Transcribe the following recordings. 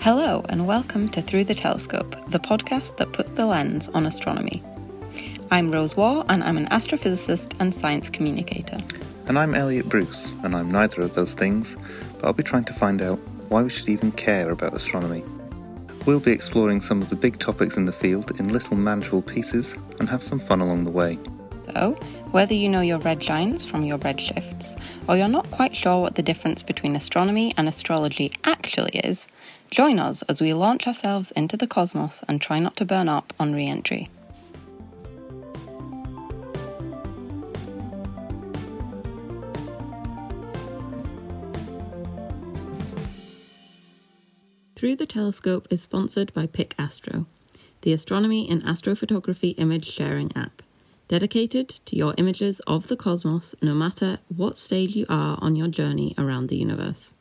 Hello, and welcome to Through the Telescope, the podcast that puts the lens on astronomy. I'm Rose Waugh, and I'm an astrophysicist and science communicator. And I'm Elliott Bruce, and I'm neither of those things, but I'll be trying to find out why we should even care about astronomy. We'll be exploring some of the big topics in the field in little manageable pieces and have some fun along the way. So, whether you know your red giants from your red shifts, or you're not quite sure what the difference between astronomy and astrology actually is, join us as we launch ourselves into the cosmos and try not to burn up on re entry. Through the Telescope is sponsored by Pic Astro, the astronomy and astrophotography image sharing app, dedicated to your images of the cosmos no matter what stage you are on your journey around the universe.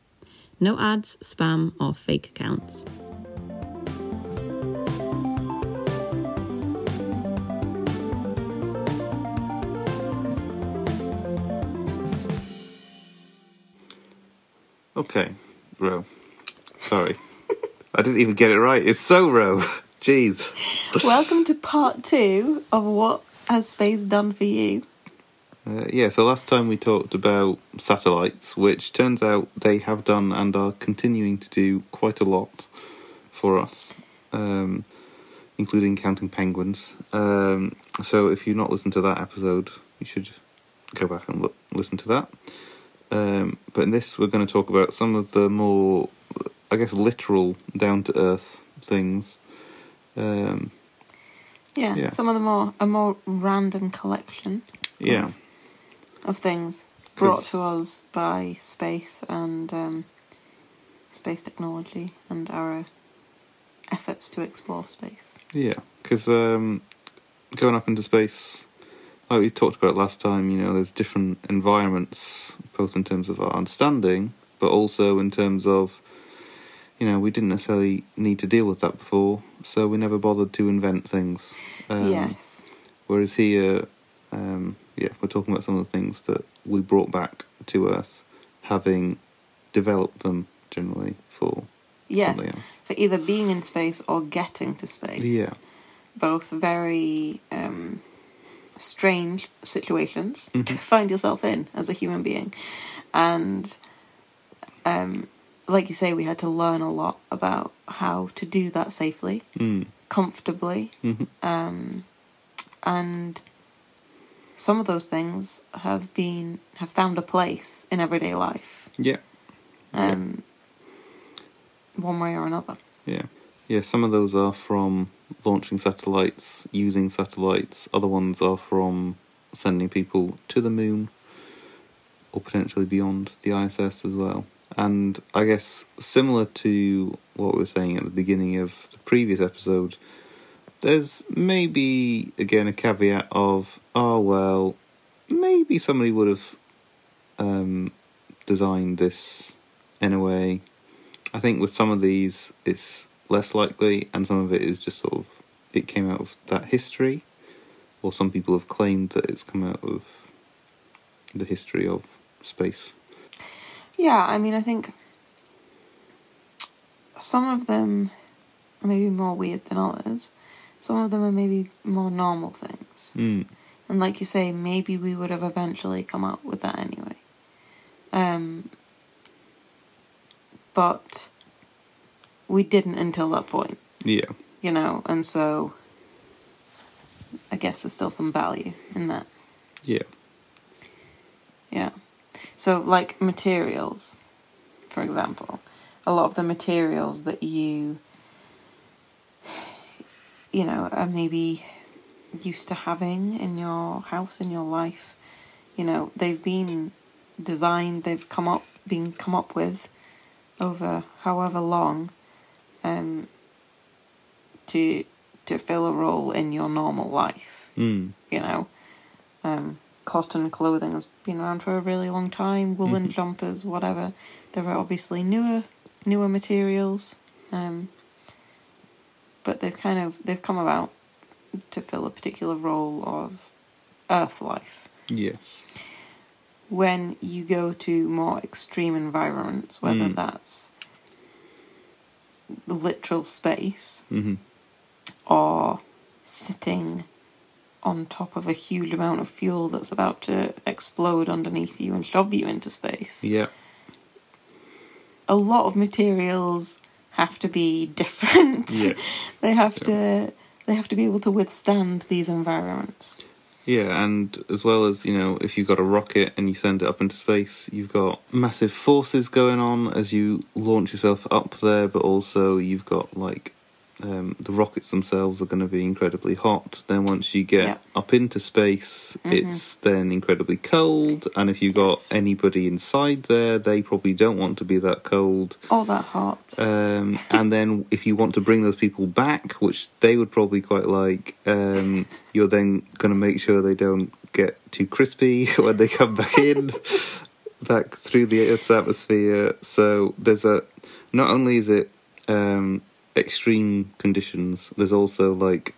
No ads, spam, or fake accounts. Okay, Ro. Sorry. I didn't even get it right. It's so Ro. Jeez. Welcome to part two of What Has Space Done for You? Uh, yeah, so last time we talked about satellites, which turns out they have done and are continuing to do quite a lot for us, um, including counting penguins. Um, so if you've not listened to that episode, you should go back and look, listen to that. Um, but in this, we're going to talk about some of the more, I guess, literal, down to earth things. Um, Yeah, Yeah. some of the are a more random collection yeah, of things brought to us by space and um, space technology and our efforts to explore space. yeah. Because um, going up into space, like we talked about last time, you know, there's different environments, both in terms of our understanding, but also in terms of, you know, we didn't necessarily need to deal with that before, so we never bothered to invent things. Um, yes. Whereas here, um, yeah, we're talking about some of the things that we brought back to Earth, having developed them generally for Yes. For either being in space or getting to space. Yeah, Both very um, strange situations to Mhm. find yourself in as a human being. And um, like you say, we had to learn a lot about how to do that safely, mm. comfortably, hmm um, and some of those things have been have found a place in everyday life, yeah, Yeah. um, one way or another. yeah, yeah. Some of those are from launching satellites, using satellites. Other ones are from sending people to the moon, or potentially beyond the ISS as well. And I guess similar to what we were saying at the beginning of the previous episode, there's maybe again a caveat of oh well, maybe somebody would have um, designed this in a way. I think with some of these, it's less likely, and some of it is just sort of it came out of that history, or some people have claimed that it's come out of the history of space. Yeah, I mean, I think some of them are maybe more weird than others. Some of them are maybe more normal things. Mm. And like you say, maybe we would have eventually come up with that anyway. Um, but we didn't until that point, Yeah, you know, and so I guess there's still some value in that. yeah, Yeah. So, like materials, for example, a lot of the materials that you, you know, are maybe used to having in your house, in your life, you know, they've been designed, they've come up, been come up with over however long, um, to to fill a role in your normal life mm. you know. Um, cotton clothing has been around for a really long time. Woolen Mhm. jumpers, whatever. There are obviously newer newer materials, um, but they've kind of they've come about to fill a particular role of Earth life. yes, When you go to more extreme environments, whether Mm. that's literal space hmm or sitting on top of a huge amount of fuel that's about to explode underneath you and shove you into space. Yeah. A lot of materials have to be different. Yeah. they have to they have to be able to withstand these environments. Yeah, and as well as, you know, if you've got a rocket and you send it up into space, you've got massive forces going on as you launch yourself up there, but also you've got like um, the rockets themselves are going to be incredibly hot. Then once you get Yeah. up into space, Mhm. it's then incredibly cold. And if you've got Yes. anybody inside there, they probably don't want to be that cold. All that hot. Um, and then if you want to bring those people back, which they would probably quite like, um, you're then going to make sure they don't get too crispy when they come back in, back through the Earth's atmosphere. So there's a, not only is it um, extreme conditions, there's also like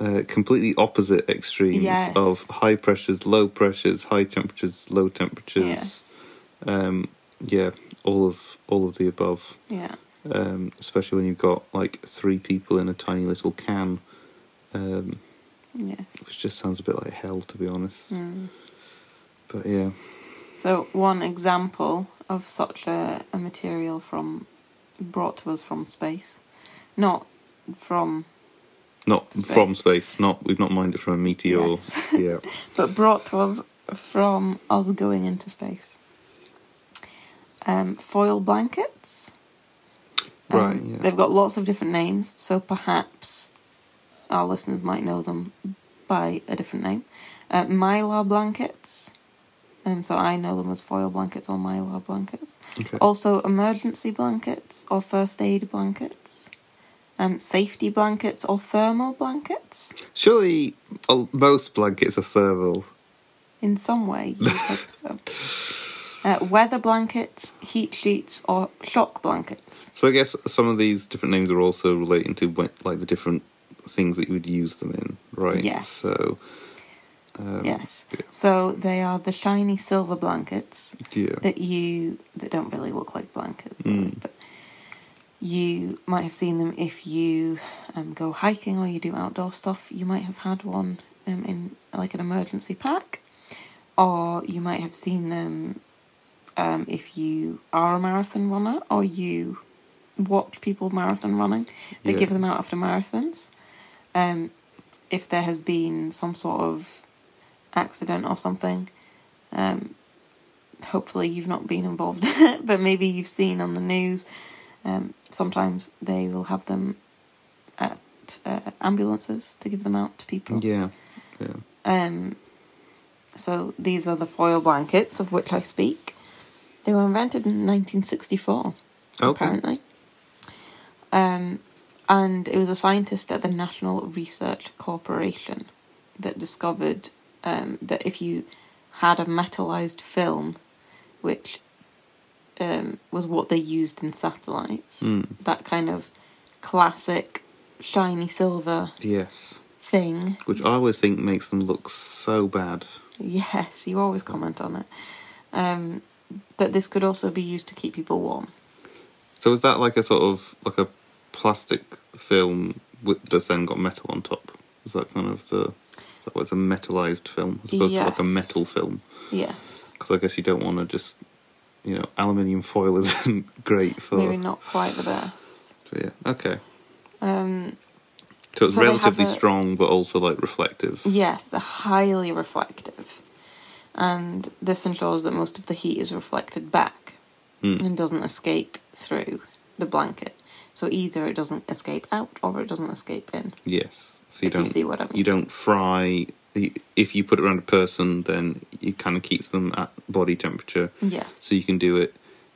uh, completely opposite extremes Yes. of high pressures, low pressures, high temperatures, low temperatures. yes. Um, yeah, all of all of the above Yeah. um, especially when you've got like three people in a tiny little can, um, Yes. which just sounds a bit like hell, to be honest. Mm. But yeah, So one example of such a, a material from brought to us from space, not from not Space. from space. Not we've not mined it from a meteor. Yes. yeah, but brought to us from us going into space. Um, foil blankets. Um, Right, yeah. They've got lots of different names, so perhaps our listeners might know them by a different name. Uh, mylar blankets. Um, so I know them as foil blankets or mylar blankets. okay. Also, emergency blankets or first aid blankets. Um, safety blankets or thermal blankets. Surely uh, most blankets are thermal. In some way, you hope so. Uh, weather blankets, heat sheets, or shock blankets. So I guess some of these different names are also relating to when, like the different things that you would use them in, right? Yes. So. Um, yes. yeah. So they are the shiny silver blankets Yeah. that you that don't really look like blankets, Mm. but you might have seen them if you um, go hiking or you do outdoor stuff. You might have had one um, in like an emergency pack, or you might have seen them um, if you are a marathon runner or you watch people marathon running. They Yeah. give them out after marathons. Um, if there has been some sort of accident or something, um, hopefully you've not been involved, but maybe you've seen on the news. Um, sometimes they will have them at uh, ambulances to give them out to people. Yeah. Yeah. Um, so these are the foil blankets of which I speak. They were invented in 1964, Okay. apparently. Um, and it was a scientist at the National Research Corporation that discovered um, that if you had a metallized film, which um, was what they used in satellites, Mm. that kind of classic shiny silver Yes. thing Which I always think makes them look so bad. Yes, you always comment on it. Um, that this could also be used to keep people warm. So is that like a sort of like a plastic film with, that's then got metal on top? Is that kind of the that was a metalized film as opposed to like a metal film? Yes, Because I guess you don't want to just you know aluminium foil isn't great for. maybe not quite the best. for- yeah. Okay. Um, So it's So relatively a- strong, but also like reflective. yes, they're highly reflective, and this ensures that most of the heat is reflected back Mm. and doesn't escape through the blanket. So either it doesn't escape out or it doesn't escape in. Yes. So you if don't see what I mean. you don't fry. If you put it around a person, then it kind of keeps them at body temperature. Yes. So you can do it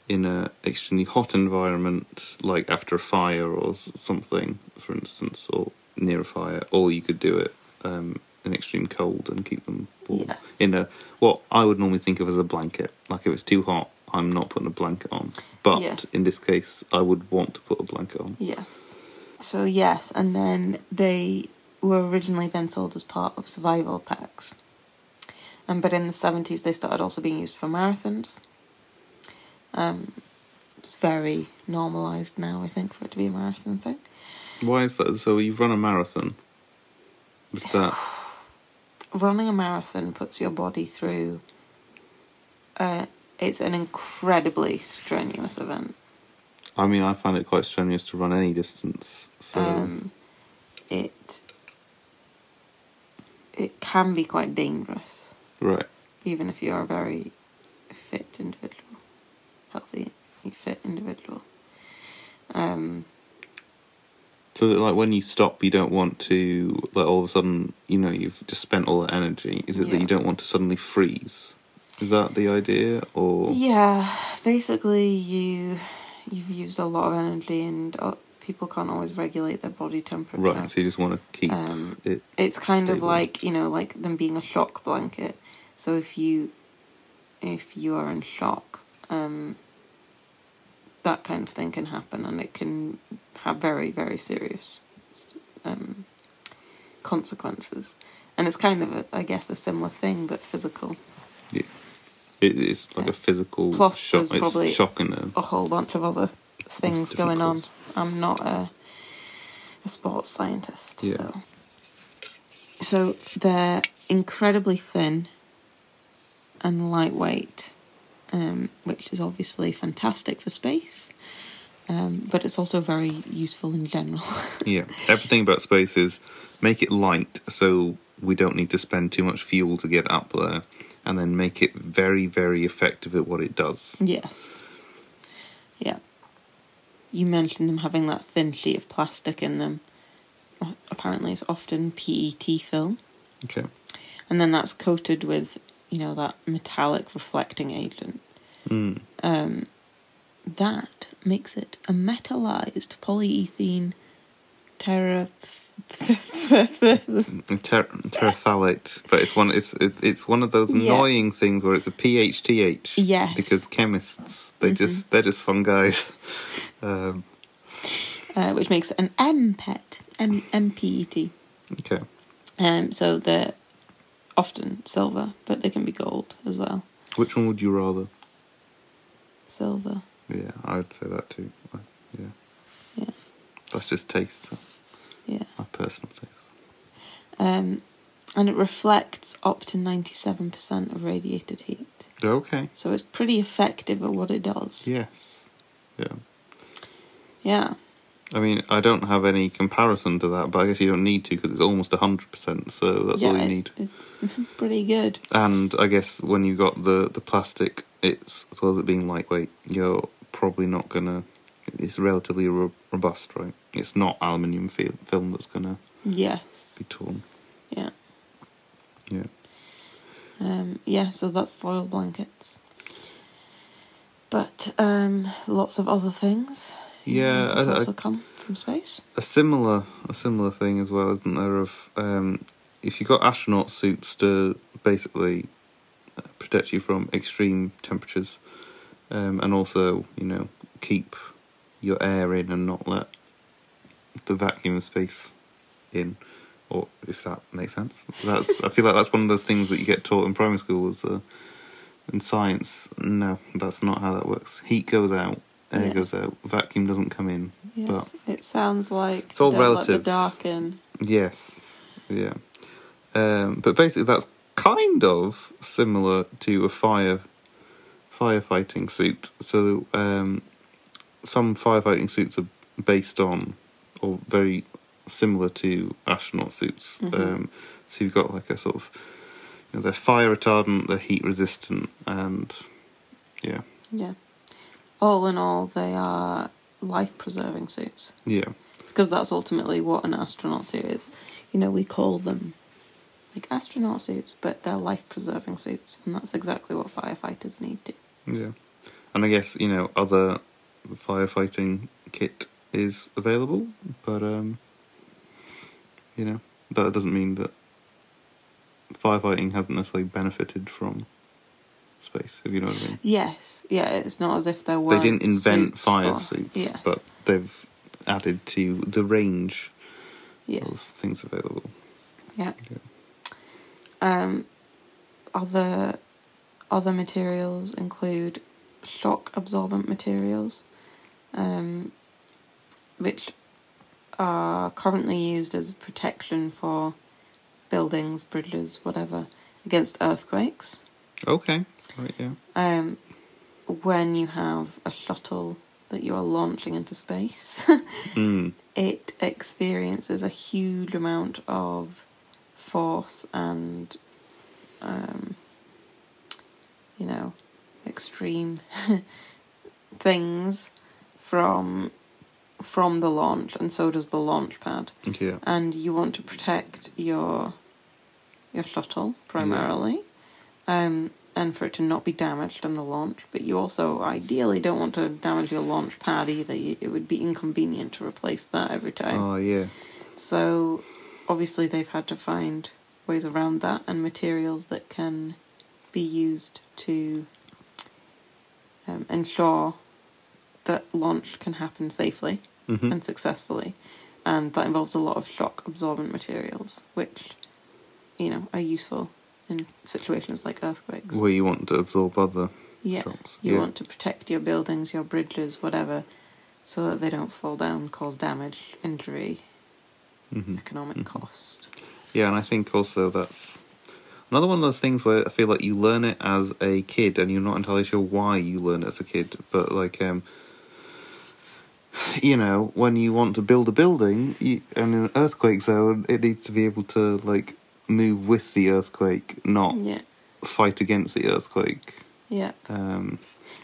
in a extremely hot environment, like after a fire or something, for instance, or near a fire, or you could do it um, in extreme cold and keep them warm. Yes. In a what I would normally think of as a blanket. Like if it's too hot, I'm not putting a blanket on. But Yes. in this case, I would want to put a blanket on. Yes. So yes, and then they were originally then sold as part of survival packs. Um, but in the seventies they started also being used for marathons. Um, it's very normalised now, I think, for it to be a marathon thing. Why is that? So you've run a marathon. Is that Running a marathon puts your body through. Uh, it's an incredibly strenuous event. I mean, I find it quite strenuous to run any distance. So Um, it it can be quite dangerous, right, even if you're a very fit individual, healthy, fit individual. Um, so that, like when you stop, you don't want to like all of a sudden, you know, you've just spent all that energy. Is it that you don't want to suddenly freeze? Is that the idea, or Yeah, basically you you've used a lot of energy and uh, people can't always regulate their body temperature. right? So you just want to keep Um, it. It's kind of like you know, like them being a shock blanket. So if you if you are in shock, um, that kind of thing can happen, and it can have very very serious um, consequences. And it's kind of, a, I guess, a similar thing, but physical. It, it's like Yeah. a physical Plus, shock. there's It's probably- shocking. A, a whole bunch of other things going on. I'm not a a sports scientist, Yeah. so so they're incredibly thin and lightweight, um, which is obviously fantastic for space. Um, but it's also very useful in general. yeah, everything about space is make it light, so we don't need to spend too much fuel to get up there, and then make it very, very effective at what it does. yes. Yeah. You mentioned them having that thin sheet of plastic in them. Apparently, it's often PET film. Okay. and then that's coated with you know that metallic reflecting agent Mm. um, that makes it a metallized polyethylene terra Ter- terephthalate, but it's one. It's it, it's one of those Yeah. annoying things where it's a PHTH. Yes. Because chemists, they Mhm. just they're just fun guys. um, uh, which makes it an MPET M- MPET okay. um, so they're often silver but they can be gold as well Which one would you rather? silver Yeah, I'd say that too. Yeah. Yeah. That's just taste. Yeah My personal taste. um, and it reflects up to 97% of radiated heat Okay. so it's pretty effective at what it does Yes. Yeah. yeah I mean, I don't have any comparison to that, but I guess you don't need to because it's almost hundred percent. So that's yeah, all you it's, need. It's pretty good. And I guess when you got the the plastic, it's as well as it being lightweight, you're probably not gonna. It's relatively robust, right? It's not aluminium fi- film that's gonna Yes. be torn. Yeah. Yeah. Um, yeah, so that's foil blankets. But um, lots of other things. Yeah, have I- I- also come from space. a similar a similar thing as well, isn't there? Of um, if you've got astronaut suits to basically protect you from extreme temperatures, um, and also you know keep your air in and not let the vacuum of space in, or if that makes sense. That's I feel like that's one of those things that you get taught in primary school is uh, in science. No, that's not how that works. Heat goes out, air Yeah. goes out, vacuum doesn't come in. Yes, it sounds like It's all relative. the dark in. Yes, yeah. Um, but basically, that's kind of similar to a fire firefighting suit. So um, some firefighting suits are based on or very similar to astronaut suits. Mhm. Um, so you've got like a sort of you know, they're fire retardant, they're heat resistant, and yeah, Yeah. All in all, they are life preserving suits. yeah, Because that's ultimately what an astronaut suit is. You know, we call them like astronaut suits, but they're life preserving suits. And that's exactly what firefighters need to. yeah. And I guess you know other firefighting kit is available, but um, you know that doesn't mean that firefighting hasn't necessarily benefited from space. If you know what I mean. Yes, yeah, it's not as if there were. they didn't invent suits fire for- suits, Yes, but they've added to the range of things available. yeah. Yeah. Um, other other materials include shock absorbent materials, um, which are currently used as protection for buildings, bridges, whatever, against earthquakes. Okay. Right. Yeah. Um, when you have a shuttle that you are launching into space, Mm. it experiences a huge amount of force and, um, you know, extreme things from from the launch, and so does the launch pad. Yeah. And you want to protect your your shuttle primarily, um, and for it to not be damaged in the launch. But you also ideally don't want to damage your launch pad either. It would be inconvenient to replace that every time. Oh yeah. So obviously they've had to find ways around that and materials that can be used to um, ensure that launch can happen safely hmm and successfully. And that involves a lot of shock absorbent materials, which, you know, are useful in situations like earthquakes. Where you want to absorb other yeah. shocks. You yeah. want to protect your buildings, your bridges, whatever, so that they don't fall down, cause damage, injury, hmm economic Mhm. cost. Yeah, and I think also that's another one of those things where I feel like you learn it as a kid and you're not entirely sure why you learn it as a kid. But like, um, you know, when you want to build a building you, and in an earthquake zone, it needs to be able to like move with the earthquake, not Yeah. fight against the earthquake. Yeah. Um,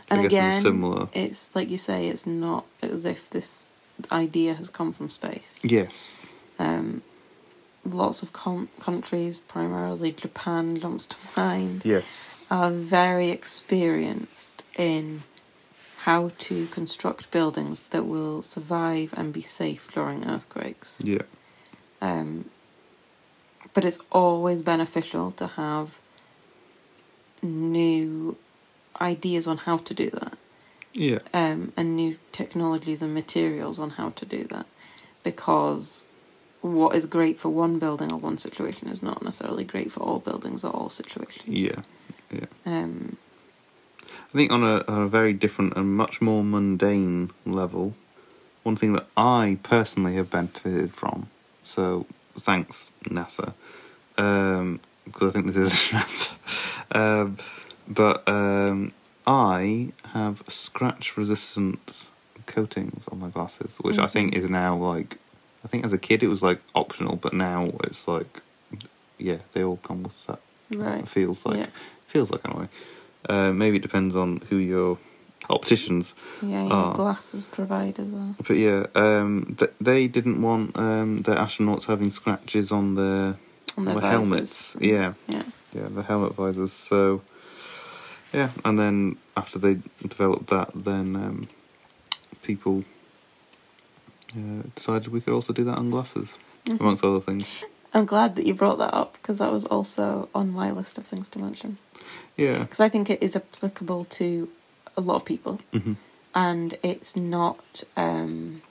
And I guess again, it's similar. it's like you say, it's not as if this idea has come from space. Yes. Um, lots of com- countries, primarily Japan, jumps to mind, Yes. are very experienced in how to construct buildings that will survive and be safe during earthquakes. Yeah. Um, but it's always beneficial to have new ideas on how to do that. Yeah. um, and new technologies and materials on how to do that. Because what is great for one building or one situation is not necessarily great for all buildings or all situations. Yeah. Yeah. Um, I think on a, on a very different and much more mundane level, one thing that I personally have benefited from, so thanks NASA, um, because I think this is NASA, um, but um, I have scratch resistant coatings on my glasses, which I think is now like, I think as a kid it was like optional, but now it's like, yeah, they all come with that. right. It feels like Yeah. feels like anyway. Uh, maybe it depends on who your opticians. Yeah, your Oh. glasses provide as well. But yeah, um, th- they didn't want um, the astronauts having scratches on their, On their the visors. helmets. Yeah, Yeah. yeah, the helmet visors. So yeah, and then after they developed that, then um, people uh, decided we could also do that on glasses, Mhm. amongst other things. I'm glad that you brought that up because that was also on my list of things to mention. Yeah. Because I think it is applicable to a lot of people. hmm and it's not um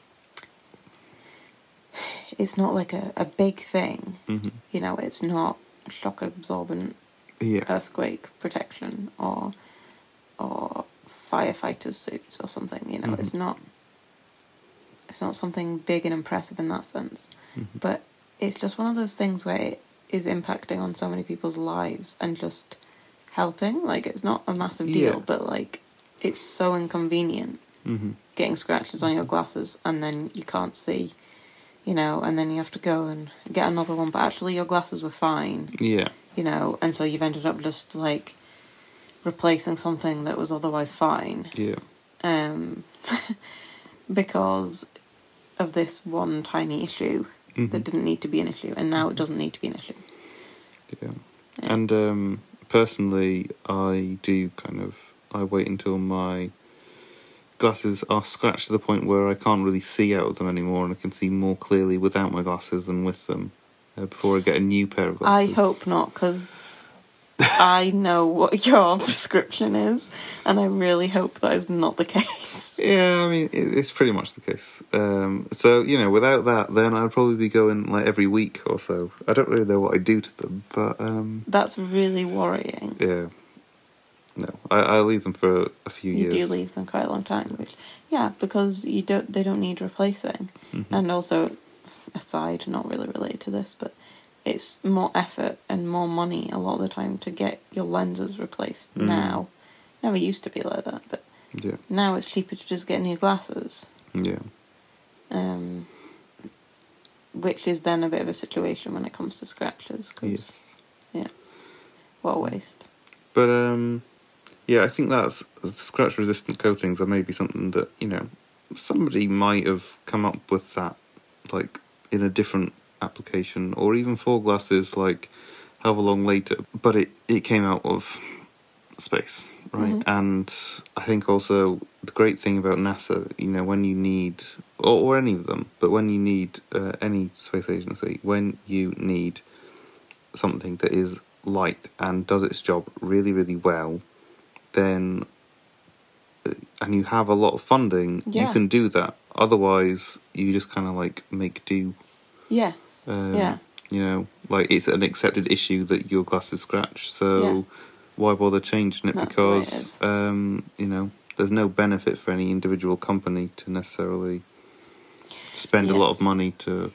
it's not like a, a big thing hmm you know it's not shock absorbent Yeah. earthquake protection or or firefighters suits or something you know Mhm. it's not it's not something big and impressive in that sense Mhm. but it's just one of those things where it is impacting on so many people's lives and just helping like it's not a massive deal Yeah. but like it's so inconvenient hmm getting scratches on your glasses and then you can't see, you know, and then you have to go and get another one, but actually your glasses were fine, Yeah. you know, and so you've ended up just like replacing something that was otherwise fine, Yeah. um, because of this one tiny issue hmm that didn't need to be an issue, and now it doesn't need to be an issue. Yeah. Yeah. And um, personally, I do kind of I wait until my glasses are scratched to the point where I can't really see out of them anymore, and I can see more clearly without my glasses than with them. Uh, before I get a new pair of glasses, I hope not, because I know what your prescription is, and I really hope that is not the case. Yeah, I mean it's pretty much the case. Um, so you know, without that, then I'd probably be going like every week or so. I don't really know what I do to them, but um, That's really worrying. yeah, no, I, I leave them for a few You years. do leave them quite a long time, which yeah, because you don't they don't need replacing, Mhm. and also aside, not really related to this, but it's more effort and more money a lot of the time to get your lenses replaced Mm. now. Never used to be like that, but yeah, now it's cheaper to just get new glasses. yeah, Um, which is then a bit of a situation when it comes to scratches because yes. what a waste. But um, yeah, I think that's scratch resistant coatings are maybe something that you know somebody might have come up with that like in a different application or even four glasses like however long later. But it it came out of space, right? Mhm. And I think also the great thing about NASA, you know, when you need or, or any of them, but when you need uh, any space agency, when you need something that is light and does its job really, really well, then uh, and you have a lot of funding, you can do that. Otherwise, you just kind of like make do. Yes. Um, Yeah. You know, like it's an accepted issue that your glasses scratch, so Yeah. why bother changing it? That's way it because um, you know, there's no benefit for any individual company to necessarily spend a lot of money to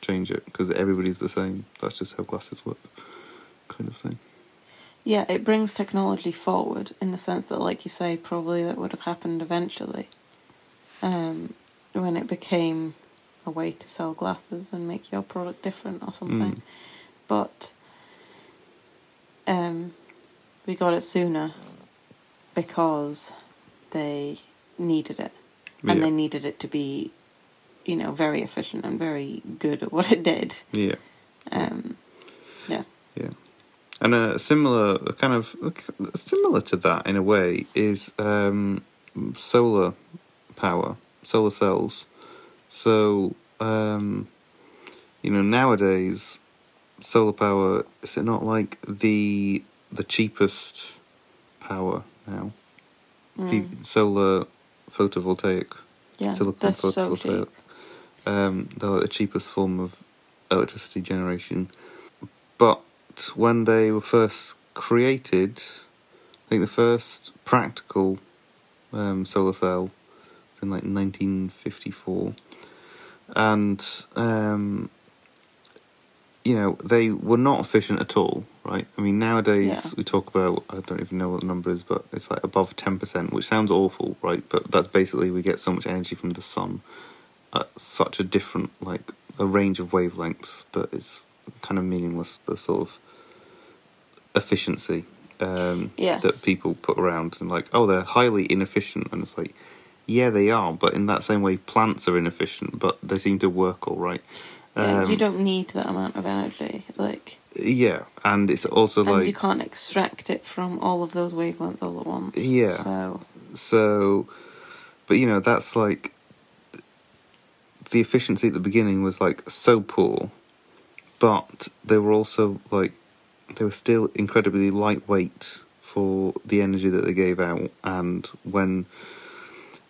change it because everybody's the same. That's just how glasses work, kind of thing. Yeah, it brings technology forward in the sense that, like you say, probably that would have happened eventually um, when it became a way to sell glasses and make your product different or something. Mm. But um, we got it sooner because they needed it. And Yeah. they needed it to be, you know, very efficient and very good at what it did. Yeah. Um, yeah. Yeah, and a similar kind of similar to that in a way is um, solar power, solar cells. So um, you know nowadays, solar power is it not like the the cheapest power now? Mm. Solar photovoltaic, Yeah, silicon that's so cheap. Um, they're like the cheapest form of electricity generation. But when they were first created, I think the first practical um, solar cell was in like 1954, and um, you know they were not efficient at all. Right? I mean, nowadays Yeah. we talk about I don't even know what the number is, but it's like above ten percent, which sounds awful, right? But that's basically we get so much energy from the sun at such a different like a range of wavelengths that is kind of meaningless. The sort of efficiency um, Yes. that people put around and like, oh, they're highly inefficient, and it's like, yeah, they are, but in that same way, plants are inefficient, but they seem to work all right. Yeah, Um, you don't need that amount of energy, like, yeah, and it's also and like you can't extract it from all of those wavelengths all at once. Yeah. So So, but you know, that's like the efficiency at the beginning was like so poor, but they were also like they were still incredibly lightweight for the energy that they gave out, and when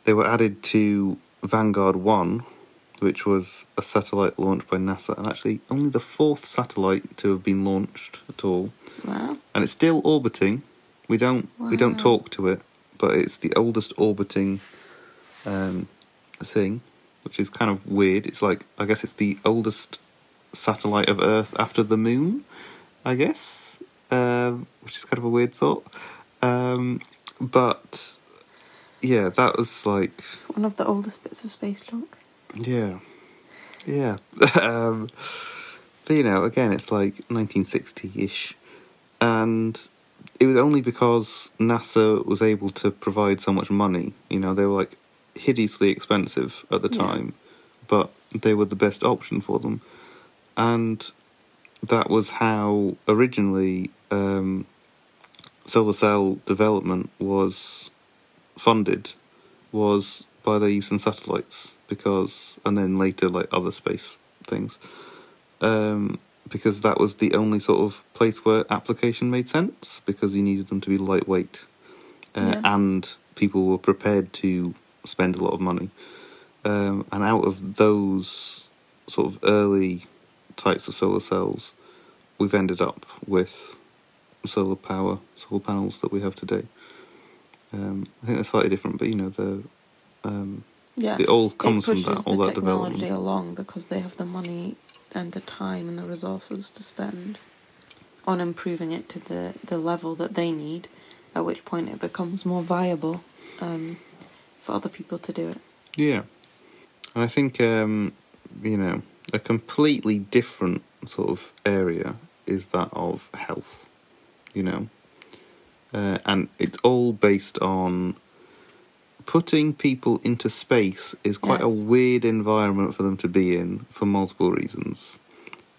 they were added to Vanguard One, which was a satellite launched by NASA, and actually only the fourth satellite to have been launched at all wow, and it's still orbiting. We don't we don't talk to it, but it's the oldest orbiting um, thing, which is kind of weird. It's like I guess it's the oldest satellite of Earth after the Moon, I guess, um, which is kind of a weird thought. Um, but yeah, that was like one of the oldest bits of space junk. yeah, yeah. um, but you know, again, it's like 1960-ish, and it was only because NASA was able to provide so much money. You know, they were like hideously expensive at the Yeah. time, but they were the best option for them, and that was how originally um, solar cell development was funded was by their use in satellites because and then later like other space things. Um, because that was the only sort of place where application made sense because you needed them to be lightweight uh, Yeah. and people were prepared to spend a lot of money. Um, and out of those sort of early types of solar cells we've ended up with solar power solar panels that we have today Um, I think they're slightly different, but you know, the um, Yeah. it all comes it from that, all the that technology development. along because they have the money and the time and the resources to spend on improving it to the, the level that they need, at which point it becomes more viable um, for other people to do it. Yeah, and I think um, you know a completely different sort of area is that of health. You know, uh, and it's all based on putting people into space is quite a weird environment for them to be in for multiple reasons.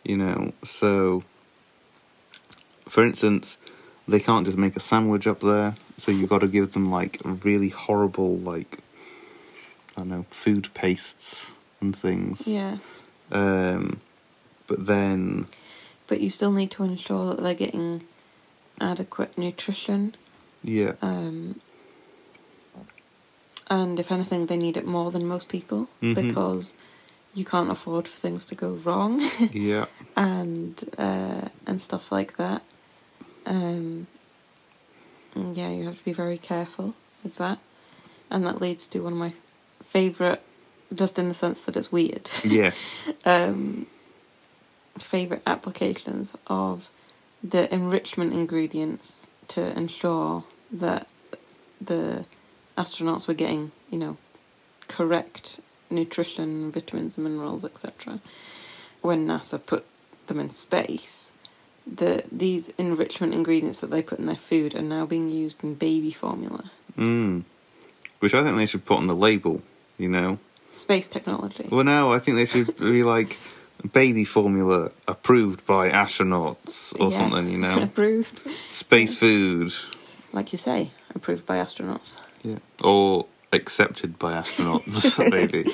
You know, so for instance, they can't just make a sandwich up there, so you've got to give them like really horrible, like I don't know, food pastes and things. Yes. Um, but then, But you still need to ensure that they're getting adequate nutrition. yeah, Um, and if anything, they need it more than most people Mhm. because you can't afford for things to go wrong yeah, and uh, and stuff like that. Um, yeah, you have to be very careful with that, and that leads to one of my favorite, just in the sense that it's weird. yeah, um, favorite applications of the enrichment ingredients to ensure that the astronauts were getting, you know, correct nutrition, vitamins, minerals, etc. When NASA put them in space, the these enrichment ingredients that they put in their food are now being used in baby formula. mm. which I think they should put on the label. You know, Space technology. well, no, I think they should be like baby formula approved by astronauts or Yeah. something. You know, approved, space food, like you say, approved by astronauts. yeah, or accepted by astronauts, maybe.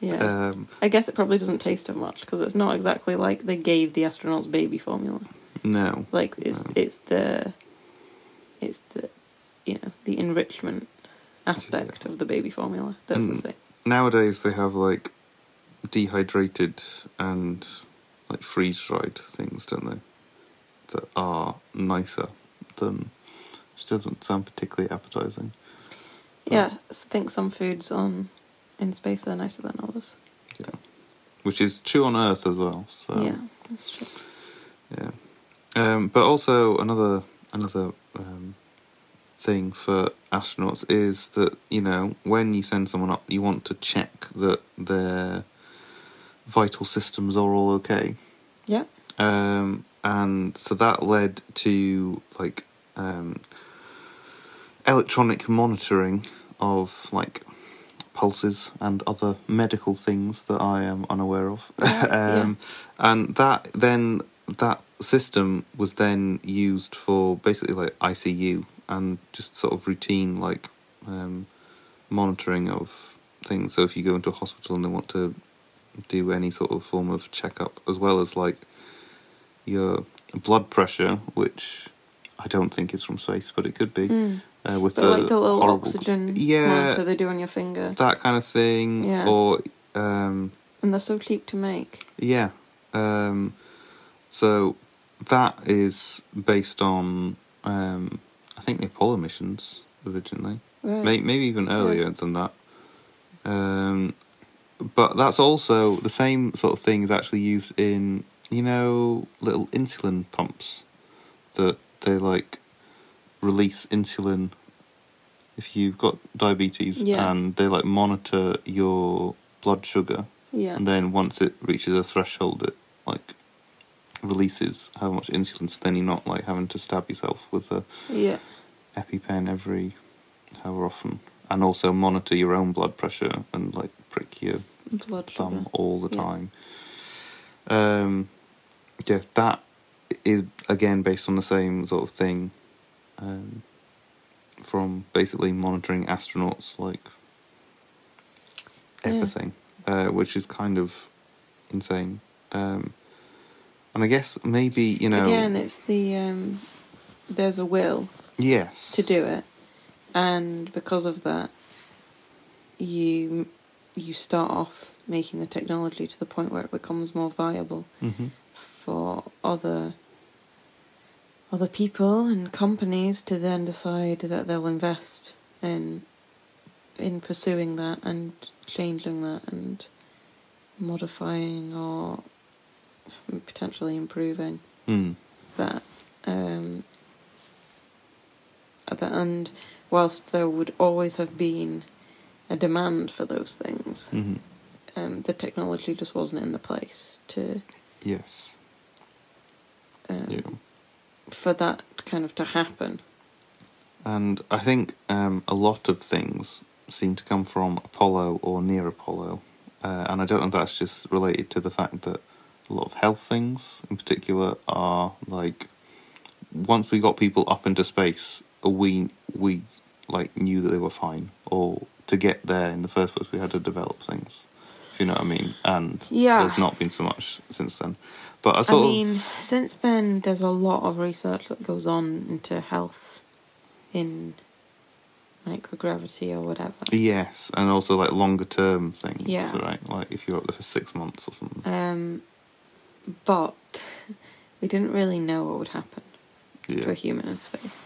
Yeah. Um, I guess it probably doesn't taste of much because it's not exactly like they gave the astronauts baby formula. no, Like it's No. it's the it's the you know the enrichment aspect of the baby formula that's the Mm. same. nowadays they have like dehydrated and like freeze dried things, don't they? That are nicer than. Which doesn't sound particularly appetizing. Yeah, I think some foods on in space are nicer than others. Yeah, which is true on Earth as well. So Yeah, that's true. yeah. Um, but also another another um, thing for astronauts is that you know when you send someone up, you want to check that their vital systems are all okay. Yeah. Um, and so that led to like um, electronic monitoring of like pulses and other medical things that I am unaware of. Yeah, yeah. um, And that then that system was then used for basically like ICU and just sort of routine like um, monitoring of things. So if you go into a hospital and they want to do any sort of form of checkup, as well as like your blood pressure, which I don't think is from space, but it could be. Mm. Uh, with But the, like the little horrible, oxygen yeah, monitor they do on your finger, that kind of thing, Yeah. or um, and they're so cheap to make. yeah. Um, so that is based on, um, I think the Apollo missions originally, Right. May- maybe even earlier than that. Um, but that's also the same sort of thing is actually used in you know little insulin pumps that they like release insulin if you've got diabetes Yeah. and they like monitor your blood sugar Yeah. and then once it reaches a threshold it like releases how much insulin so then you're not like having to stab yourself with a Yeah. EpiPen every however often, and also monitor your own blood pressure and like prick your Blood thumb sugar. all the Yeah. time. Um, yeah, that is again based on the same sort of thing, um, from basically monitoring astronauts like Yeah. everything, uh, which is kind of insane. Um, and I guess maybe you know, Again, it's the um, there's a will yes, to do it, and because of that, you you start off making the technology to the point where it becomes more viable hmm for other other people and companies to then decide that they'll invest in in pursuing that and changing that and modifying or potentially improving Hmm. that. Um, that and whilst there would always have been a demand for those things, hmm um, the technology just wasn't in the place to Yes. um, Yeah. for that kind of to happen. And I think um, a lot of things seem to come from Apollo or near Apollo. Uh, and I don't know if that's just related to the fact that a lot of health things, in particular, are like once we got people up into space, we we like knew that they were fine, or to get there in the first place, we had to develop things. If you know what I mean? And Yeah. there's not been so much since then. But I I sort mean, of since then, there's a lot of research that goes on into health in microgravity or whatever. yes, and also like longer term things, Yeah. right? Like if you're up there for six months or something. Um, but we didn't really know what would happen to a human in space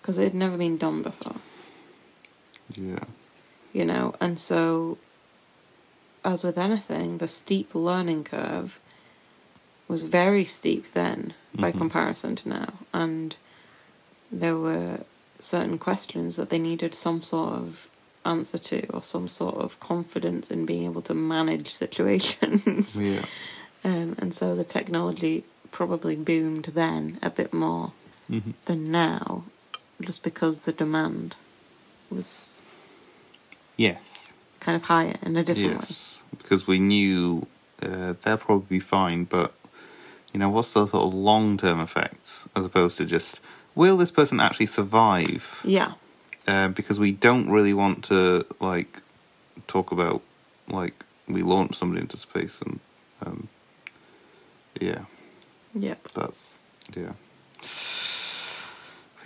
because it had never been done before, yeah, you know. And so, as with anything, the steep learning curve was very steep then by Mhm. comparison to now, and there were certain questions that they needed some sort of answer to or some sort of confidence in being able to manage situations. yeah, Um, and so the technology probably boomed then a bit more hmm than now, just because the demand was yes, kind of higher in a different way. yes, because we knew uh, they'll probably be fine, but you know, what's the sort of long term effects as opposed to just will this person actually survive? Yeah, uh, because we don't really want to like talk about like we launch somebody into space and um, yeah, yep. that's yeah,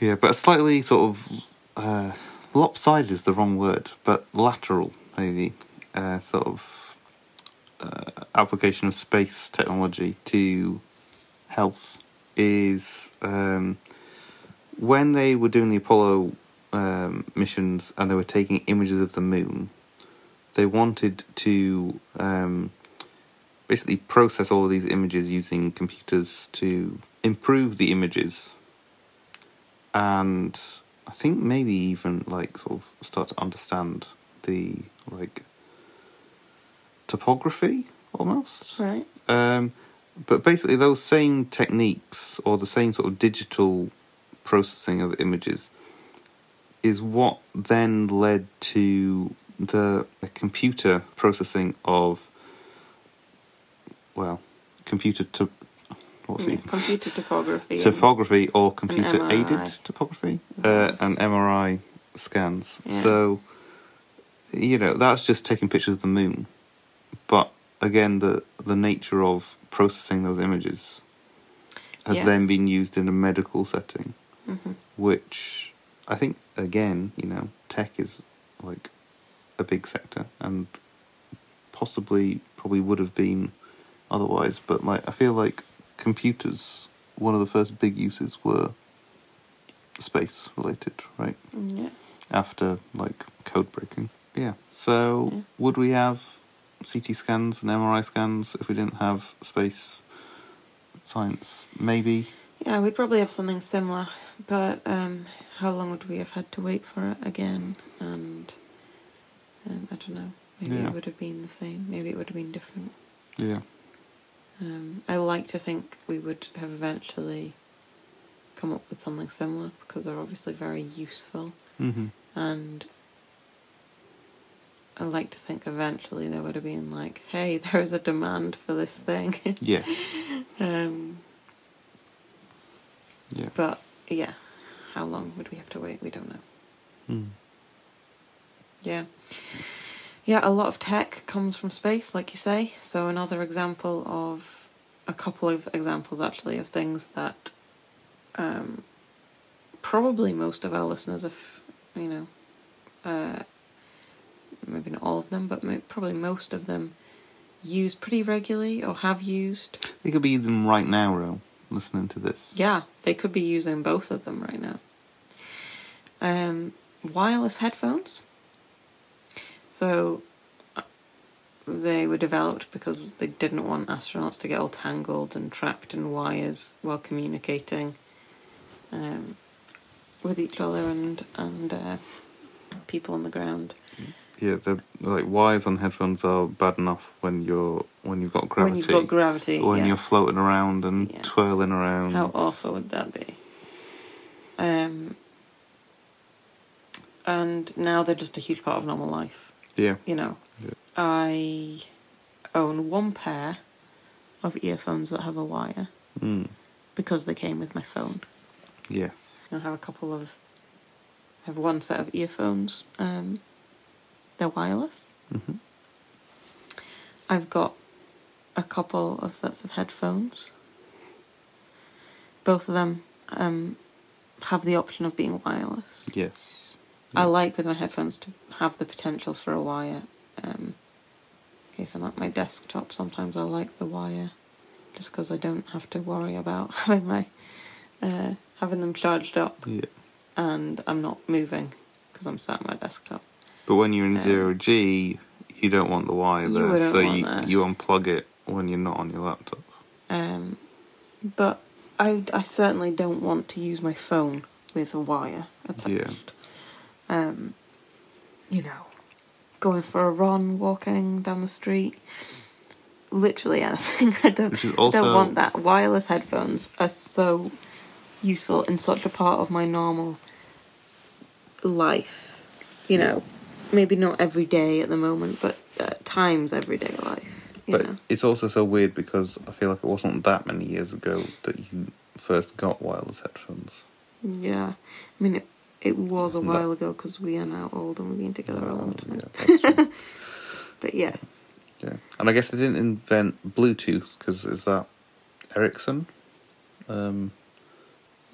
yeah, but a slightly sort of uh, lopsided is the wrong word, but lateral maybe uh, sort of uh, application of space technology to health is um, when they were doing the Apollo um, missions and they were taking images of the moon. They wanted to um, basically process all of these images using computers to improve the images, and I think maybe even like sort of start to understand the like topography almost. Right. Um, but basically, those same techniques or the same sort of digital processing of images is what then led to the computer processing of, well, computer to what's it? computer topography. Topography or computer aided topography uh, and MRI scans. Yeah. So, you know, that's just taking pictures of the moon. But again, the the nature of processing those images has then been used in a medical setting, Mhm. which I think again, you know, tech is like a big sector and possibly probably would have been otherwise. But like, I feel like computers, one of the first big uses were space related, right? Yeah. After like code breaking. Yeah. So Yeah. would we have CT scans and MRI scans if we didn't have space science? Maybe. Yeah, we'd probably have something similar, but um, how long would we have had to wait for it again? And um, I don't know. Maybe Yeah. it would have been the same. Maybe it would have been different. Yeah. Um, I like to think we would have eventually come up with something similar because they're obviously very useful, hmm and I like to think eventually there would have been like, hey, there is a demand for this thing. Yes. um, Yeah. but yeah, how long would we have to wait? We don't know. Mm. Yeah. Yeah, a lot of tech comes from space, like you say. So, another example of a couple of examples actually of things that um, probably most of our listeners, if you know, uh, maybe not all of them, but probably most of them use pretty regularly or have used. They could be using them right now, Ro, listening to this. Yeah, they could be using both of them right now. Um, wireless headphones. So uh, they were developed because they didn't want astronauts to get all tangled and trapped in wires while communicating um, with each other and and uh, people on the ground. Yeah, the like wires on headphones are bad enough when you're when you've got gravity. When you've got gravity, when yeah. you're floating around and Yeah. twirling around. How awful would that be? Um, and now they're just a huge part of normal life. Yeah. You know, Yeah. I own one pair of earphones that have a wire Mm. because they came with my phone. Yes. I have a couple of. I have one set of earphones. Um, they're wireless. hmm I've got a couple of sets of headphones. Both of them um, have the option of being wireless. Yes. I like with my headphones to have the potential for a wire. Um, in case I'm at my desktop, sometimes I like the wire, just because I don't have to worry about having my uh, having them charged up, Yeah. and I'm not moving because I'm sat at my desktop. But when you're in Um, zero G, you don't want the wire there, wouldn't so you that. you unplug it when you're not on your laptop. Um, but I, I certainly don't want to use my phone with a wire attached. Yeah. Um, you know, going for a run, walking down the street, literally anything. I don't, Which I also don't want that. Wireless headphones are so useful and such a part of my normal life. You know, maybe not every day at the moment, but at times everyday life. But know. it's also so weird because I feel like it wasn't that many years ago that you first got wireless headphones. Yeah, I mean it. It was a while that- ago because we are now old and we've been together a long time. Yeah. But yes, yeah. And I guess they didn't invent Bluetooth because is that Ericsson, um,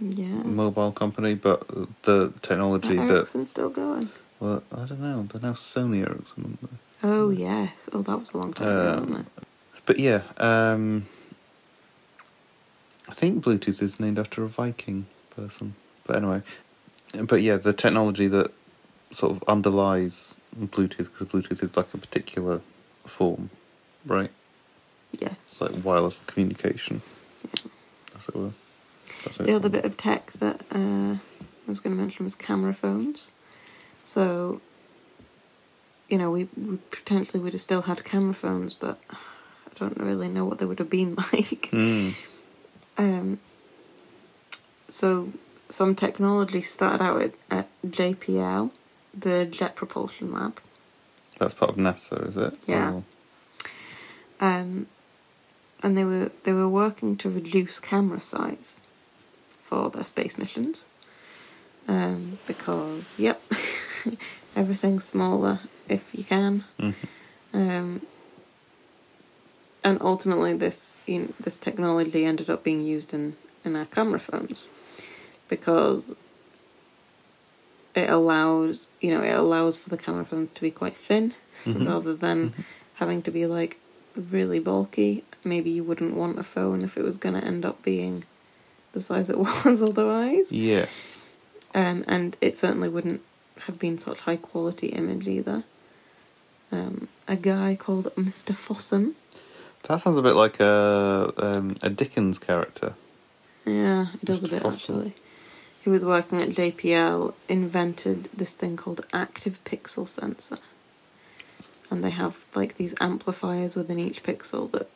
yeah. mobile company, but the technology that Ericsson still going? well, I don't know. They're now Sony Ericsson. Aren't they? Oh yes. Oh, that was a long time ago, Um, wasn't it? But yeah, um, I think Bluetooth is named after a Viking person. But anyway, but yeah, the technology that sort of underlies Bluetooth, because Bluetooth is like a particular form, right? Yes. It's like wireless communication. Yeah. That's it. were. That's The other bit of tech that uh, I was going to mention was camera phones. So, you know, we, we potentially would have still had camera phones, but I don't really know what they would have been like. Mm. Um, so some technology started out at, at JPL, the Jet Propulsion Lab. That's part of NASA, is it? Yeah. Or- Um, and they were they were working to reduce camera size for their space missions. Um, because yep, everything's smaller if you can. Mhm. Um, and ultimately, this you know, this technology ended up being used in, in our camera phones because it allows you know it allows for the camera phones to be quite thin Mhm. rather than Mhm. having to be like really bulky. Maybe you wouldn't want a phone if it was going to end up being the size it was otherwise. Yes. Um, and it certainly wouldn't have been such high quality image either. Um, a guy called Mr. Fossum. That sounds a bit like a um, a Dickens character. Yeah, he does a bit Fossum. actually. He was working at JPL, invented this thing called active pixel sensor. And they have like these amplifiers within each pixel that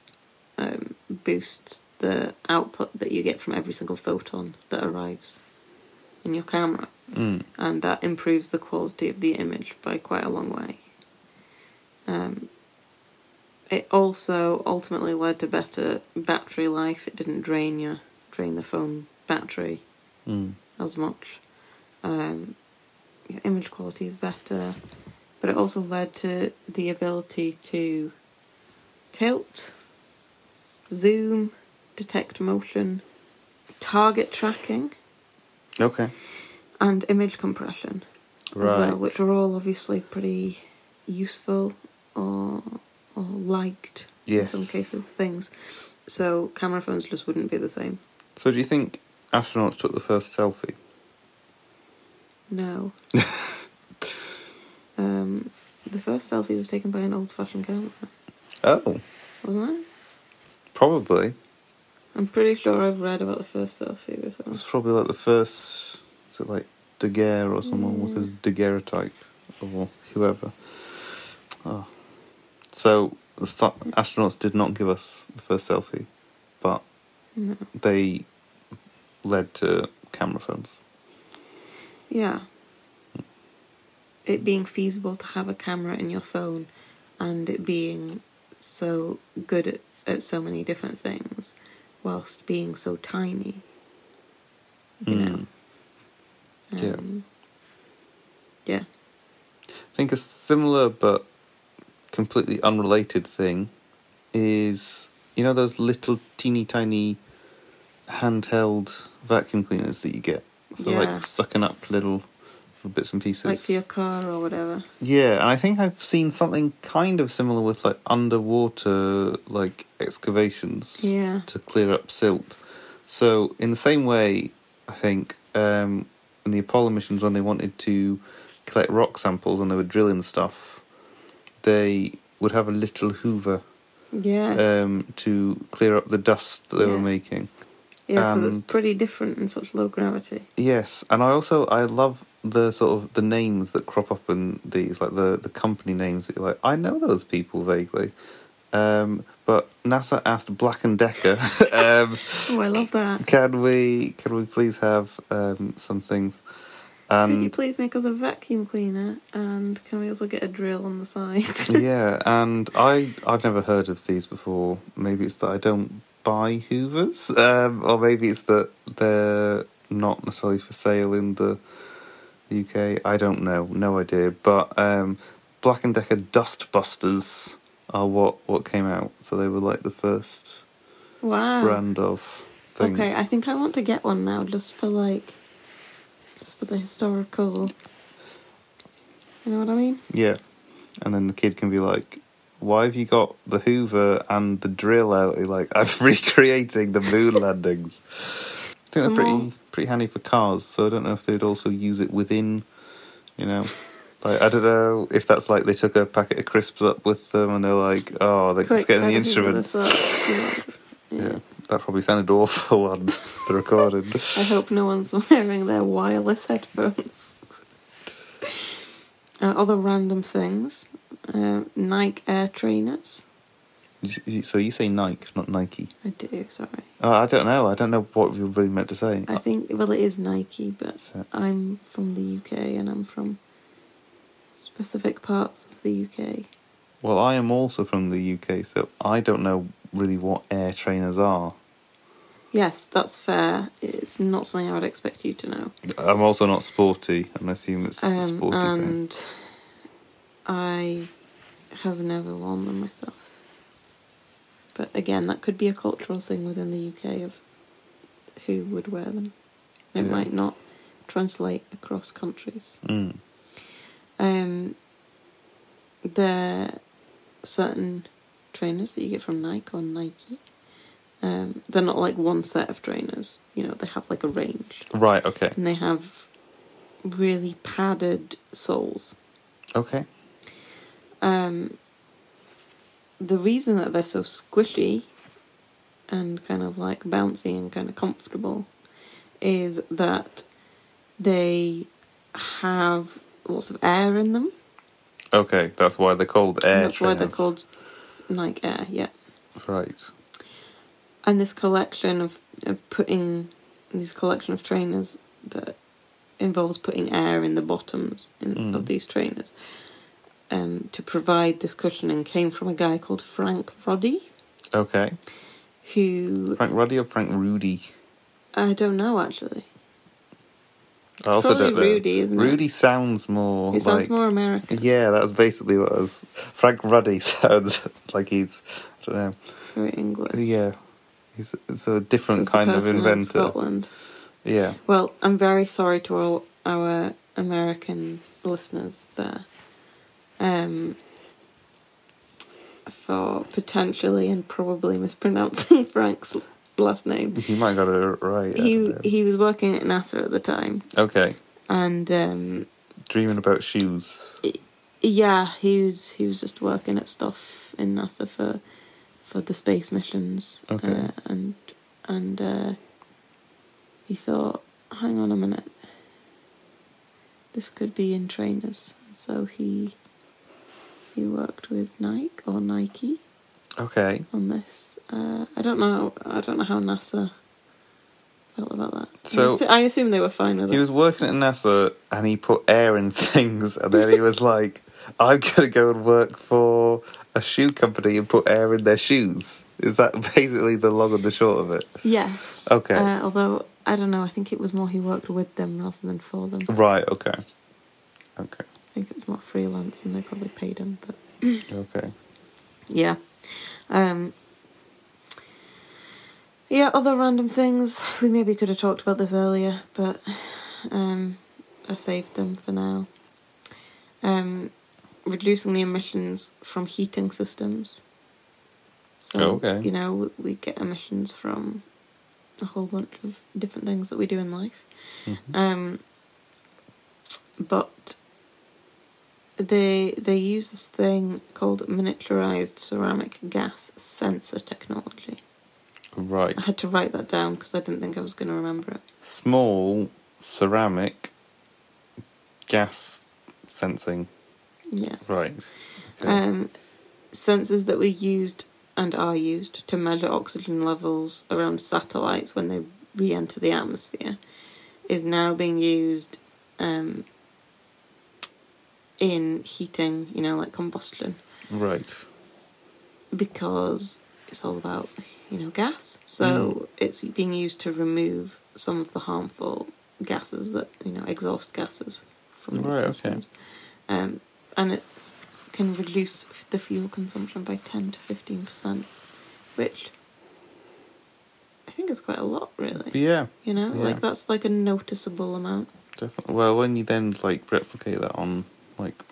um, boosts the output that you get from every single photon that arrives in your camera. Mm. and that improves the quality of the image by quite a long way. Um, it also ultimately led to better battery life. It didn't drain your drain the phone battery Mm. As much. Um, your image quality is better, but it also led to the ability to tilt, zoom, detect motion, target tracking, Okay. and image compression. Right. as well, which are all obviously pretty useful or or liked yes. in some cases things. So camera phones just wouldn't be the same. So do you think astronauts took the first selfie? No. the first selfie was taken by an old-fashioned camera, Oh, wasn't it? probably. I'm pretty sure I've read about the first selfie before. It's probably like the first. Is it like Daguerre or someone with Mm. his daguerreotype or whoever? Oh. So the th- astronauts did not give us the first selfie, but No. they led to camera phones. Yeah. It being feasible to have a camera in your phone and it being so good at, at so many different things whilst being so tiny. You know? Mm. Yeah. Um, yeah. I think a similar but completely unrelated thing is you know those little teeny tiny handheld vacuum cleaners that you get for Yeah. like sucking up little bits and pieces. Like for your car or whatever. Yeah, and I think I've seen something kind of similar with like underwater like excavations Yeah. to clear up silt. So in the same way, I think um, in the Apollo missions when they wanted to collect rock samples and they were drilling stuff, they would have a little Hoover Yes. um, to clear up the dust that they were making. Yeah, because it's pretty different in such low gravity. Yes, and I also I love the sort of the names that crop up in these, like the the company names that you're like, I know those people vaguely. Um, but NASA asked Black and Decker, um, Oh, I love that. can we can we please have um, some things? Could you please make us a vacuum cleaner? And can we also get a drill on the side? yeah, and I I've never heard of these before. Maybe it's that I don't buy Hoovers, um, or maybe it's that they're not necessarily for sale in the UK. I don't know, no idea. But um, Black and Decker Dustbusters are what what came out. So they were like the first wow. brand of things. Okay, I think I want to get one now, just for like, just for the historical. You know what I mean? Yeah. And then the kid can be like, why have you got the Hoover and the drill out? Like, I'm recreating the moon landings. I think Some they're pretty more- pretty handy for cars, so I don't know if they'd also use it within, you know. Like I don't know if that's like they took a packet of crisps up with them and they're like, oh, they're Quick, getting the instruments. Yeah. Yeah. that probably sounded awful on the recording. I hope no one's wearing their wireless headphones. Uh, other random things. Uh, Nike Air Trainers. So you say Nike, not Nike. I do, sorry. Oh, I don't know. I don't know what you really meant to say. I think, well, it is Nike, but So- I'm from the UK and I'm from specific parts of the UK. Well, I am also from the UK, so I don't know really what air trainers are. Yes, that's fair. It's not something I would expect you to know. I'm also not sporty, and I assume it's a Um, sporty thing. and I have never worn them myself. But again, that could be a cultural thing within the UK of who would wear them. It Yeah. might not translate across countries. Mm. Um, there are certain trainers that you get from Nike or Nike. Um, they're not like one set of trainers. You know, they have like a range, Right. Okay. and they have really padded soles. Okay. Um, the reason that they're so squishy and kind of like bouncy and kind of comfortable is that they have lots of air in them. Okay. That's why they're called air and that's why they're called Nike Air, yeah. Right. And this collection of, of putting this collection of trainers that involves putting air in the bottoms in, Mm. of these trainers um, to provide this cushioning came from a guy called Frank Roddy, Okay. who Frank Roddy or Frank Rudy? I don't know actually. I also Probably don't know. Rudy, isn't it? Sounds more. He sounds like, more American. Yeah, that's basically what I was. Frank Ruddy sounds like he's. I don't know. It's very English. Yeah. He's it's a different the kind of person in inventor. Scotland. Yeah. Well, I'm very sorry to all our American listeners there. Um, for potentially and probably mispronouncing Frank's last name. You might got it right. He he was working at NASA at the time, Okay. and um, Dreaming about shoes. Yeah, he was he was just working at stuff in NASA for for the space missions. Okay. Uh, and and uh, he thought, hang on a minute, this could be in trainers. So he he worked with Nike or Nike Okay. on this. Uh, I don't know. I don't know how NASA felt about that. So- I assu- I assume they were fine with He it. He was working at NASA and he put air in things, and then he was like, "I'm gonna go and work for a shoe company and put air in their shoes." Is that basically the long and the short of it? Yes. Okay. Uh, although I don't know. I think it was more he worked with them rather than for them. Right. Okay. Okay. I think it was more freelance, and they probably paid him. But Okay. yeah. Um. Yeah, other random things. We maybe could have talked about this earlier, but um, I saved them for now. Um, reducing the emissions from heating systems. So, Oh, okay. you know, we get emissions from a whole bunch of different things that we do in life. Mhm. Um, but they they use this thing called miniaturized ceramic gas sensor technology. Right. I had to write that down because I didn't think I was going to remember it. Small ceramic gas sensing. Yes. Right. Okay. Um, sensors that were used and are used to measure oxygen levels around satellites when they re-enter the atmosphere is now being used um, in heating, you know, like combustion, right. because it's all about, you know, gas. So it's being used to remove some of the harmful gases that, you know, exhaust gases from these Right, okay. Um, and it can reduce the fuel consumption by 10 to 15%, which I think is quite a lot, really. Yeah. You know, Yeah. like that's like a noticeable amount. Definitely. Well, when you then like replicate that on like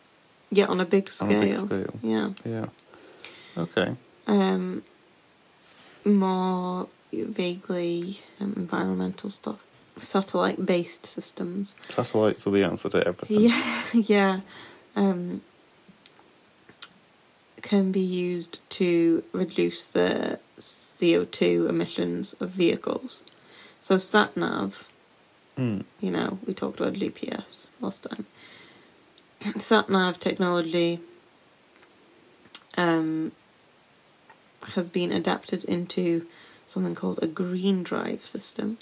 Yeah, on a big scale. on a big scale. Yeah. Yeah. Okay. Um, more vaguely um, environmental stuff. Satellite based systems. Satellites are the answer to everything. Yeah, yeah. Um, can be used to reduce the CO2 emissions of vehicles. So, sat nav, Hmm. you know, we talked about GPS last time. Sat nav technology um, has been adapted into something called a green drive system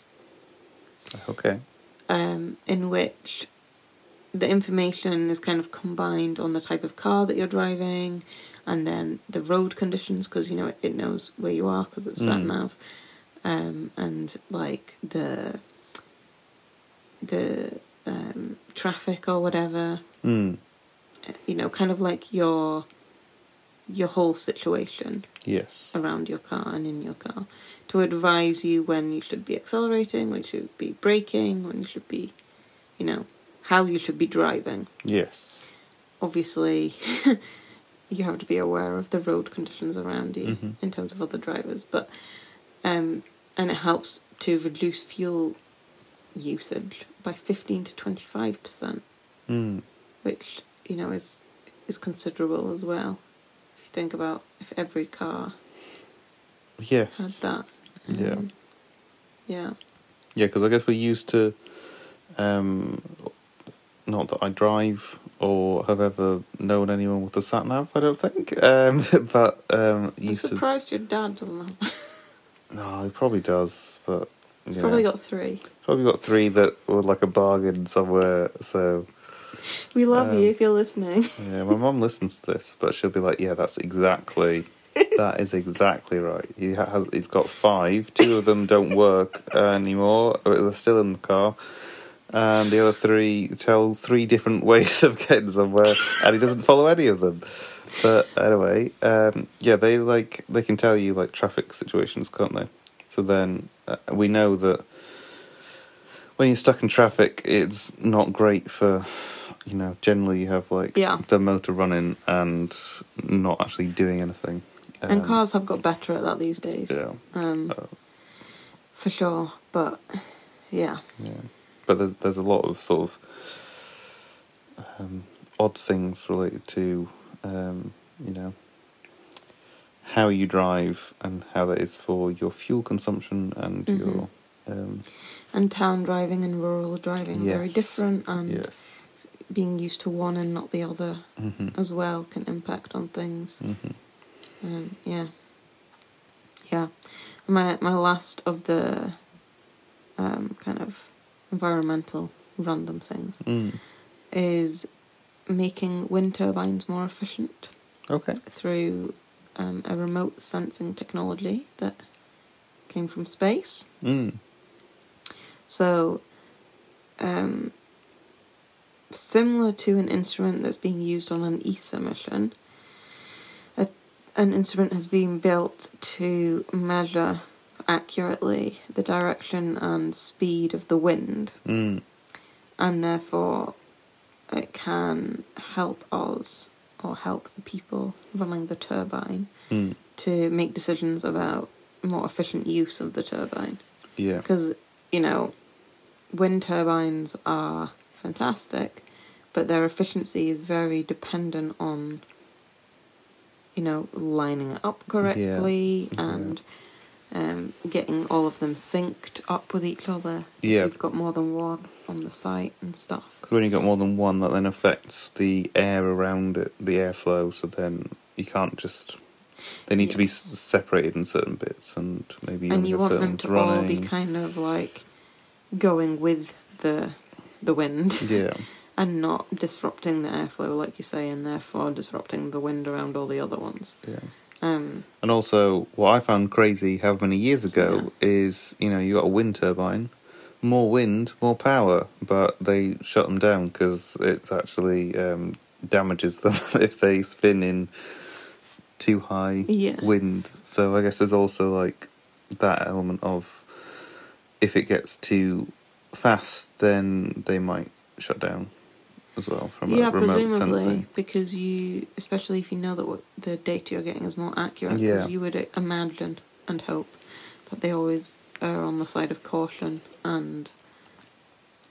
Okay. um, in which the information is kind of combined on the type of car that you're driving and then the road conditions because you know it, it knows where you are because it's sat Mm. nav um, and like the the um, traffic or whatever Hmm. you know kind of like your your whole situation Yes. around your car and in your car to advise you when you should be accelerating, when you should be braking, when you should be, you know, how you should be driving. Yes. Obviously, you have to be aware of the road conditions around you Mhm. in terms of other drivers, but um, and it helps to reduce fuel usage by fifteen to twenty five percent, Hmm. which you know is is considerable as well. If you think about if every car Yes. had that. Yeah. Um, Yeah. Yeah, because I guess we're used to, um, not that I drive or have ever known anyone with a sat nav. I don't think, um, but um, I'm used to. surprised your dad doesn't have. No, he probably does, but He's yeah. probably got three. Probably got three that were like a bargain somewhere. So We love Um, you if you're listening. yeah, my mum listens to this, but she'll be like, "Yeah, that's exactly." That is exactly right. He has. He's got five. Two of them don't work anymore. Or they're still in the car, and the other three tell three different ways of getting somewhere, and he doesn't follow any of them. But anyway, um, yeah, they like they can tell you like traffic situations, can't they? So then uh, we know that when you're stuck in traffic, it's not great for you know. Generally, you have like Yeah. the motor running and not actually doing anything. and Um, cars have got better at that these days. Yeah, Um, Uh, for sure. But yeah. yeah. But there's there's a lot of sort of um, odd things related to, um, you know, how you drive and how that is for your fuel consumption and Mhm. your. Um, And town driving and rural driving are very different, and yes. being used to one and not the other hmm as well can impact on things. hmm Um, yeah, yeah. My my last of the um, kind of environmental random things Mm. is making wind turbines more efficient Okay. through um, a remote sensing technology that came from space. Mm. So, um, similar to an instrument that's being used on an ESA mission, a, an instrument has been built to measure accurately the direction and speed of the wind, Mm. and therefore it can help us or help the people running the turbine Mm. to make decisions about more efficient use of the turbine Yeah. because you know wind turbines are fantastic but their efficiency is very dependent on you know lining it up correctly Yeah. and um, getting all of them synced up with each other if Yeah. you've got more than one on the site and stuff Because when you've got more than one, that then affects the air around it, the airflow. So then you can't just. They need to be separated in certain bits, and maybe and you want certain them to all be kind of like going with the the wind yeah, and not disrupting the airflow like you say and therefore disrupting the wind around all the other ones yeah. Um And also, what I found crazy how many years ago is, you know, you got a wind turbine, more wind, more power, but they shut them down because it's actually um, damages them if they spin in too high yeah wind. So I guess there's also like that element of if it gets too fast, then they might shut down as well from yeah a remote presumably sensing. because you especially if you know that what the data you're getting is more accurate because Yeah. you would imagine and hope that they always are on the side of caution and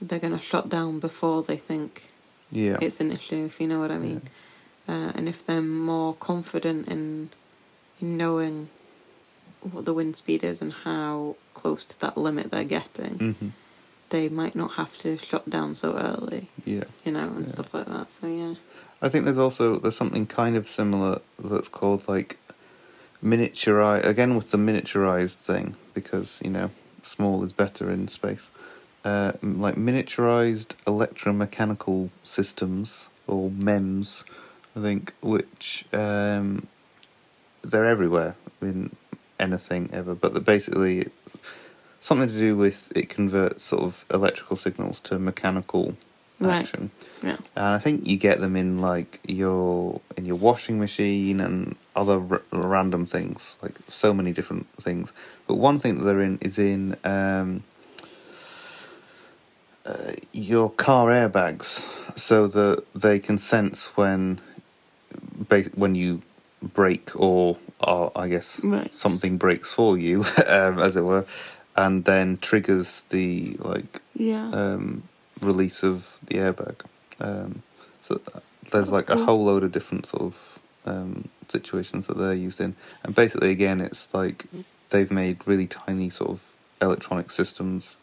they're going to shut down before they think Yeah, it's an issue if you know what i mean uh, and if they're more confident in in knowing what the wind speed is and how close to that limit they're getting, hmm they might not have to shut down so early, yeah. you know, and Yeah. stuff like that. So yeah, I think there's also there's something kind of similar that's called like miniaturize again with the miniaturized thing because you know small is better in space. Uh, like miniaturized electromechanical systems or MEMS, I think, which um, they're everywhere in anything ever, but basically something to do with it converts sort of electrical signals to mechanical Right. action. yeah, And I think you get them in like your in your washing machine and other r- random things, like so many different things. But one thing that they're in is in um, uh, your car airbags, so that they can sense when when you brake or, or I guess right, something breaks for you, um, as it were, and then triggers the like yeah, um, release of the airbag. Um, so there's That's like a whole load of different sort of um, situations that they're used in, and basically again, it's like they've made really tiny sort of electronic systems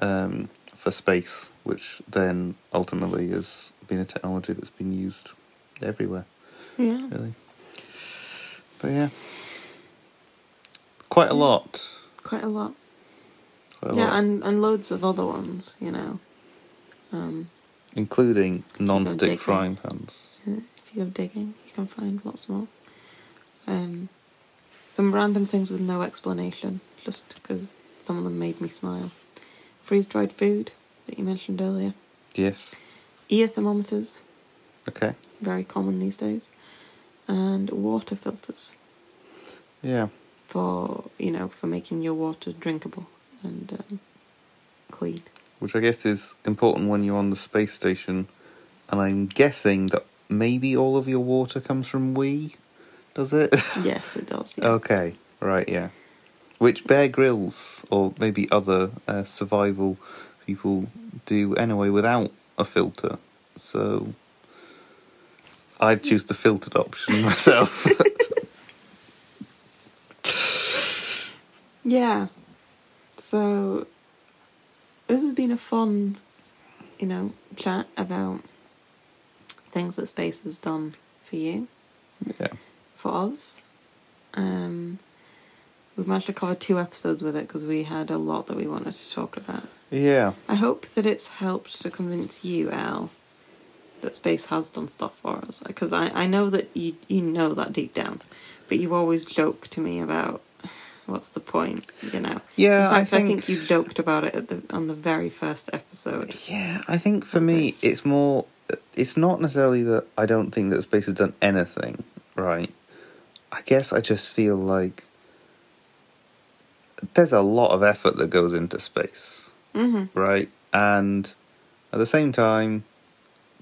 um, for space, which then ultimately has been a technology that's been used everywhere, yeah, really. But yeah, quite a lot. quite a lot. Yeah, and and loads of other ones, you know. Um, including non-stick frying pans. if you go digging, you can find lots more. Um, some random things with no explanation, just because some of them made me smile. Freeze dried food that you mentioned earlier. Yes. Ear thermometers, Okay. very common these days. And water filters Yeah. for, you know, for making your water drinkable and um, clean. Which I guess is important when you're on the space station, and I'm guessing that maybe all of your water comes from wee. Does it? yes, it does. Yeah. okay. Right. Yeah. Which Bear Grylls or maybe other uh, survival people do anyway without a filter. So I'd choose the filtered option myself. Yeah. So this has been a fun, you know, chat about things that space has done for you, yeah. for us. Um, we've managed to cover two episodes with it because we had a lot that we wanted to talk about. Yeah. I hope that it's helped to convince you, Al, that space has done stuff for us. Because I, I know that you you know that deep down, but you always joke to me about what's the point, you know. Yeah, In I fact, I think, think- you joked about it at the on the very first episode. Yeah, I think for me, It's- it's more. It's not necessarily that I don't think that space has done anything, right? I guess I just feel like there's a lot of effort that goes into space, Mm-hmm. right? And at the same time,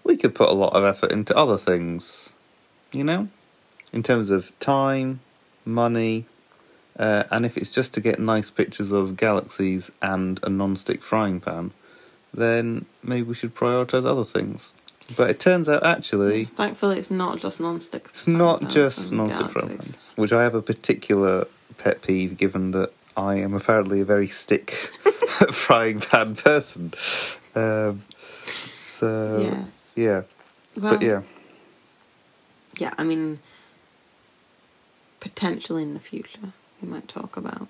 we could put a lot of effort into other things, you know, in terms of time, money, uh, and if it's just to get nice pictures of galaxies and a non-stick frying pan, then maybe we should prioritize other things. But it turns out actually Thankfully, it's not just non-stick. it's not just non-stick frying pans, which I have a particular pet peeve given that I am apparently a very stick frying pan person. Um, so Yeah. yeah, Well, but yeah, yeah. I mean, potentially in the future, we might talk about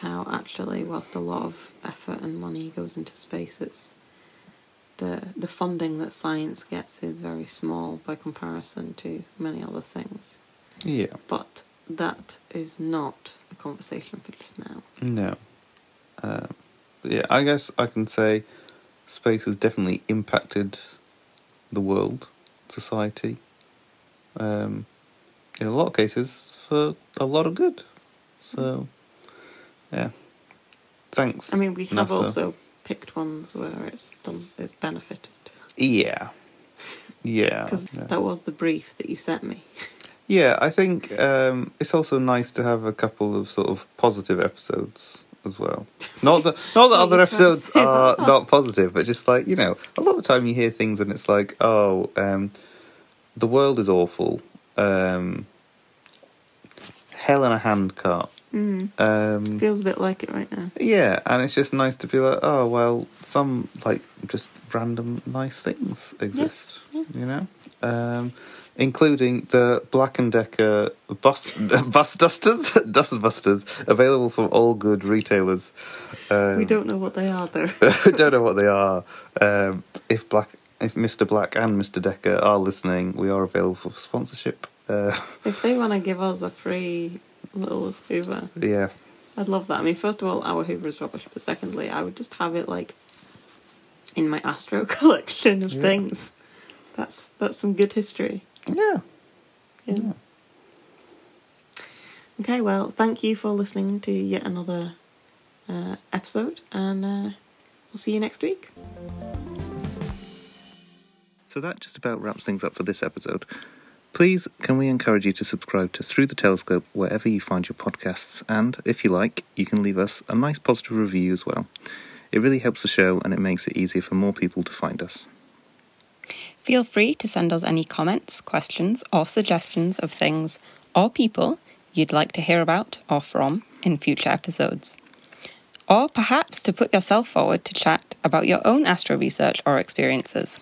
how actually, whilst a lot of effort and money goes into space, it's the the funding that science gets is very small by comparison to many other things. yeah, But that is not a conversation for just now. no, um, yeah. I guess I can say space has definitely impacted the world, society. Um, in a lot of cases, for a lot of good. So, yeah. Thanks. I mean, we have NASA. also picked ones where it's done, it's benefited. Yeah. Yeah. Because yeah. that was the brief that you sent me. Yeah, I think um, it's also nice to have a couple of sort of positive episodes as well. Not that not that other episodes are that. not positive, but just like you know, a lot of the time you hear things and it's like, oh, um, the world is awful. Um, hell in a handcart. Mm. Um, Feels a bit like it right now. yeah, and it's just nice to be like, oh well, some like just random nice things exist, yeah. you know, um, including the Black and Decker bus bus dusters, dust busters, available from all good retailers. Um, we don't know what they are though. don't know what they are. Um, if Black, if Mister Black and Mister Decker are listening, we are available for sponsorship. Uh, if they want to give us a free little Hoover, yeah, I'd love that. I mean, first of all, our Hoover is rubbish, but secondly, I would just have it like in my Astro collection of Yeah. things. That's that's some good history. yeah, Yeah. Yeah. Okay, well, thank you for listening to yet another uh, episode, and uh, we'll see you next week. So that just about wraps things up for this episode. Please, can we encourage you to subscribe to Through the Telescope wherever you find your podcasts, and if you like, you can leave us a nice positive review as well. It really helps the show and it makes it easier for more people to find us. Feel free to send us any comments, questions, or suggestions of things or people you'd like to hear about or from in future episodes. Or perhaps to put yourself forward to chat about your own astro research or experiences.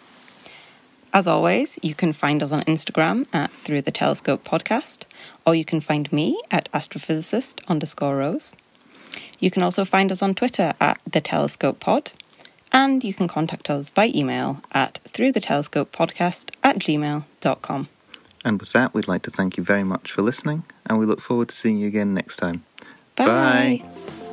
As always, you can find us on Instagram at Through the Telescope Podcast, or you can find me at astrophysicist underscore rose. You can also find us on Twitter at The Telescope Pod, and you can contact us by email at Through the Telescope Podcast at gmail.com. And with that, we'd like to thank you very much for listening, and we look forward to seeing you again next time. Bye. Bye.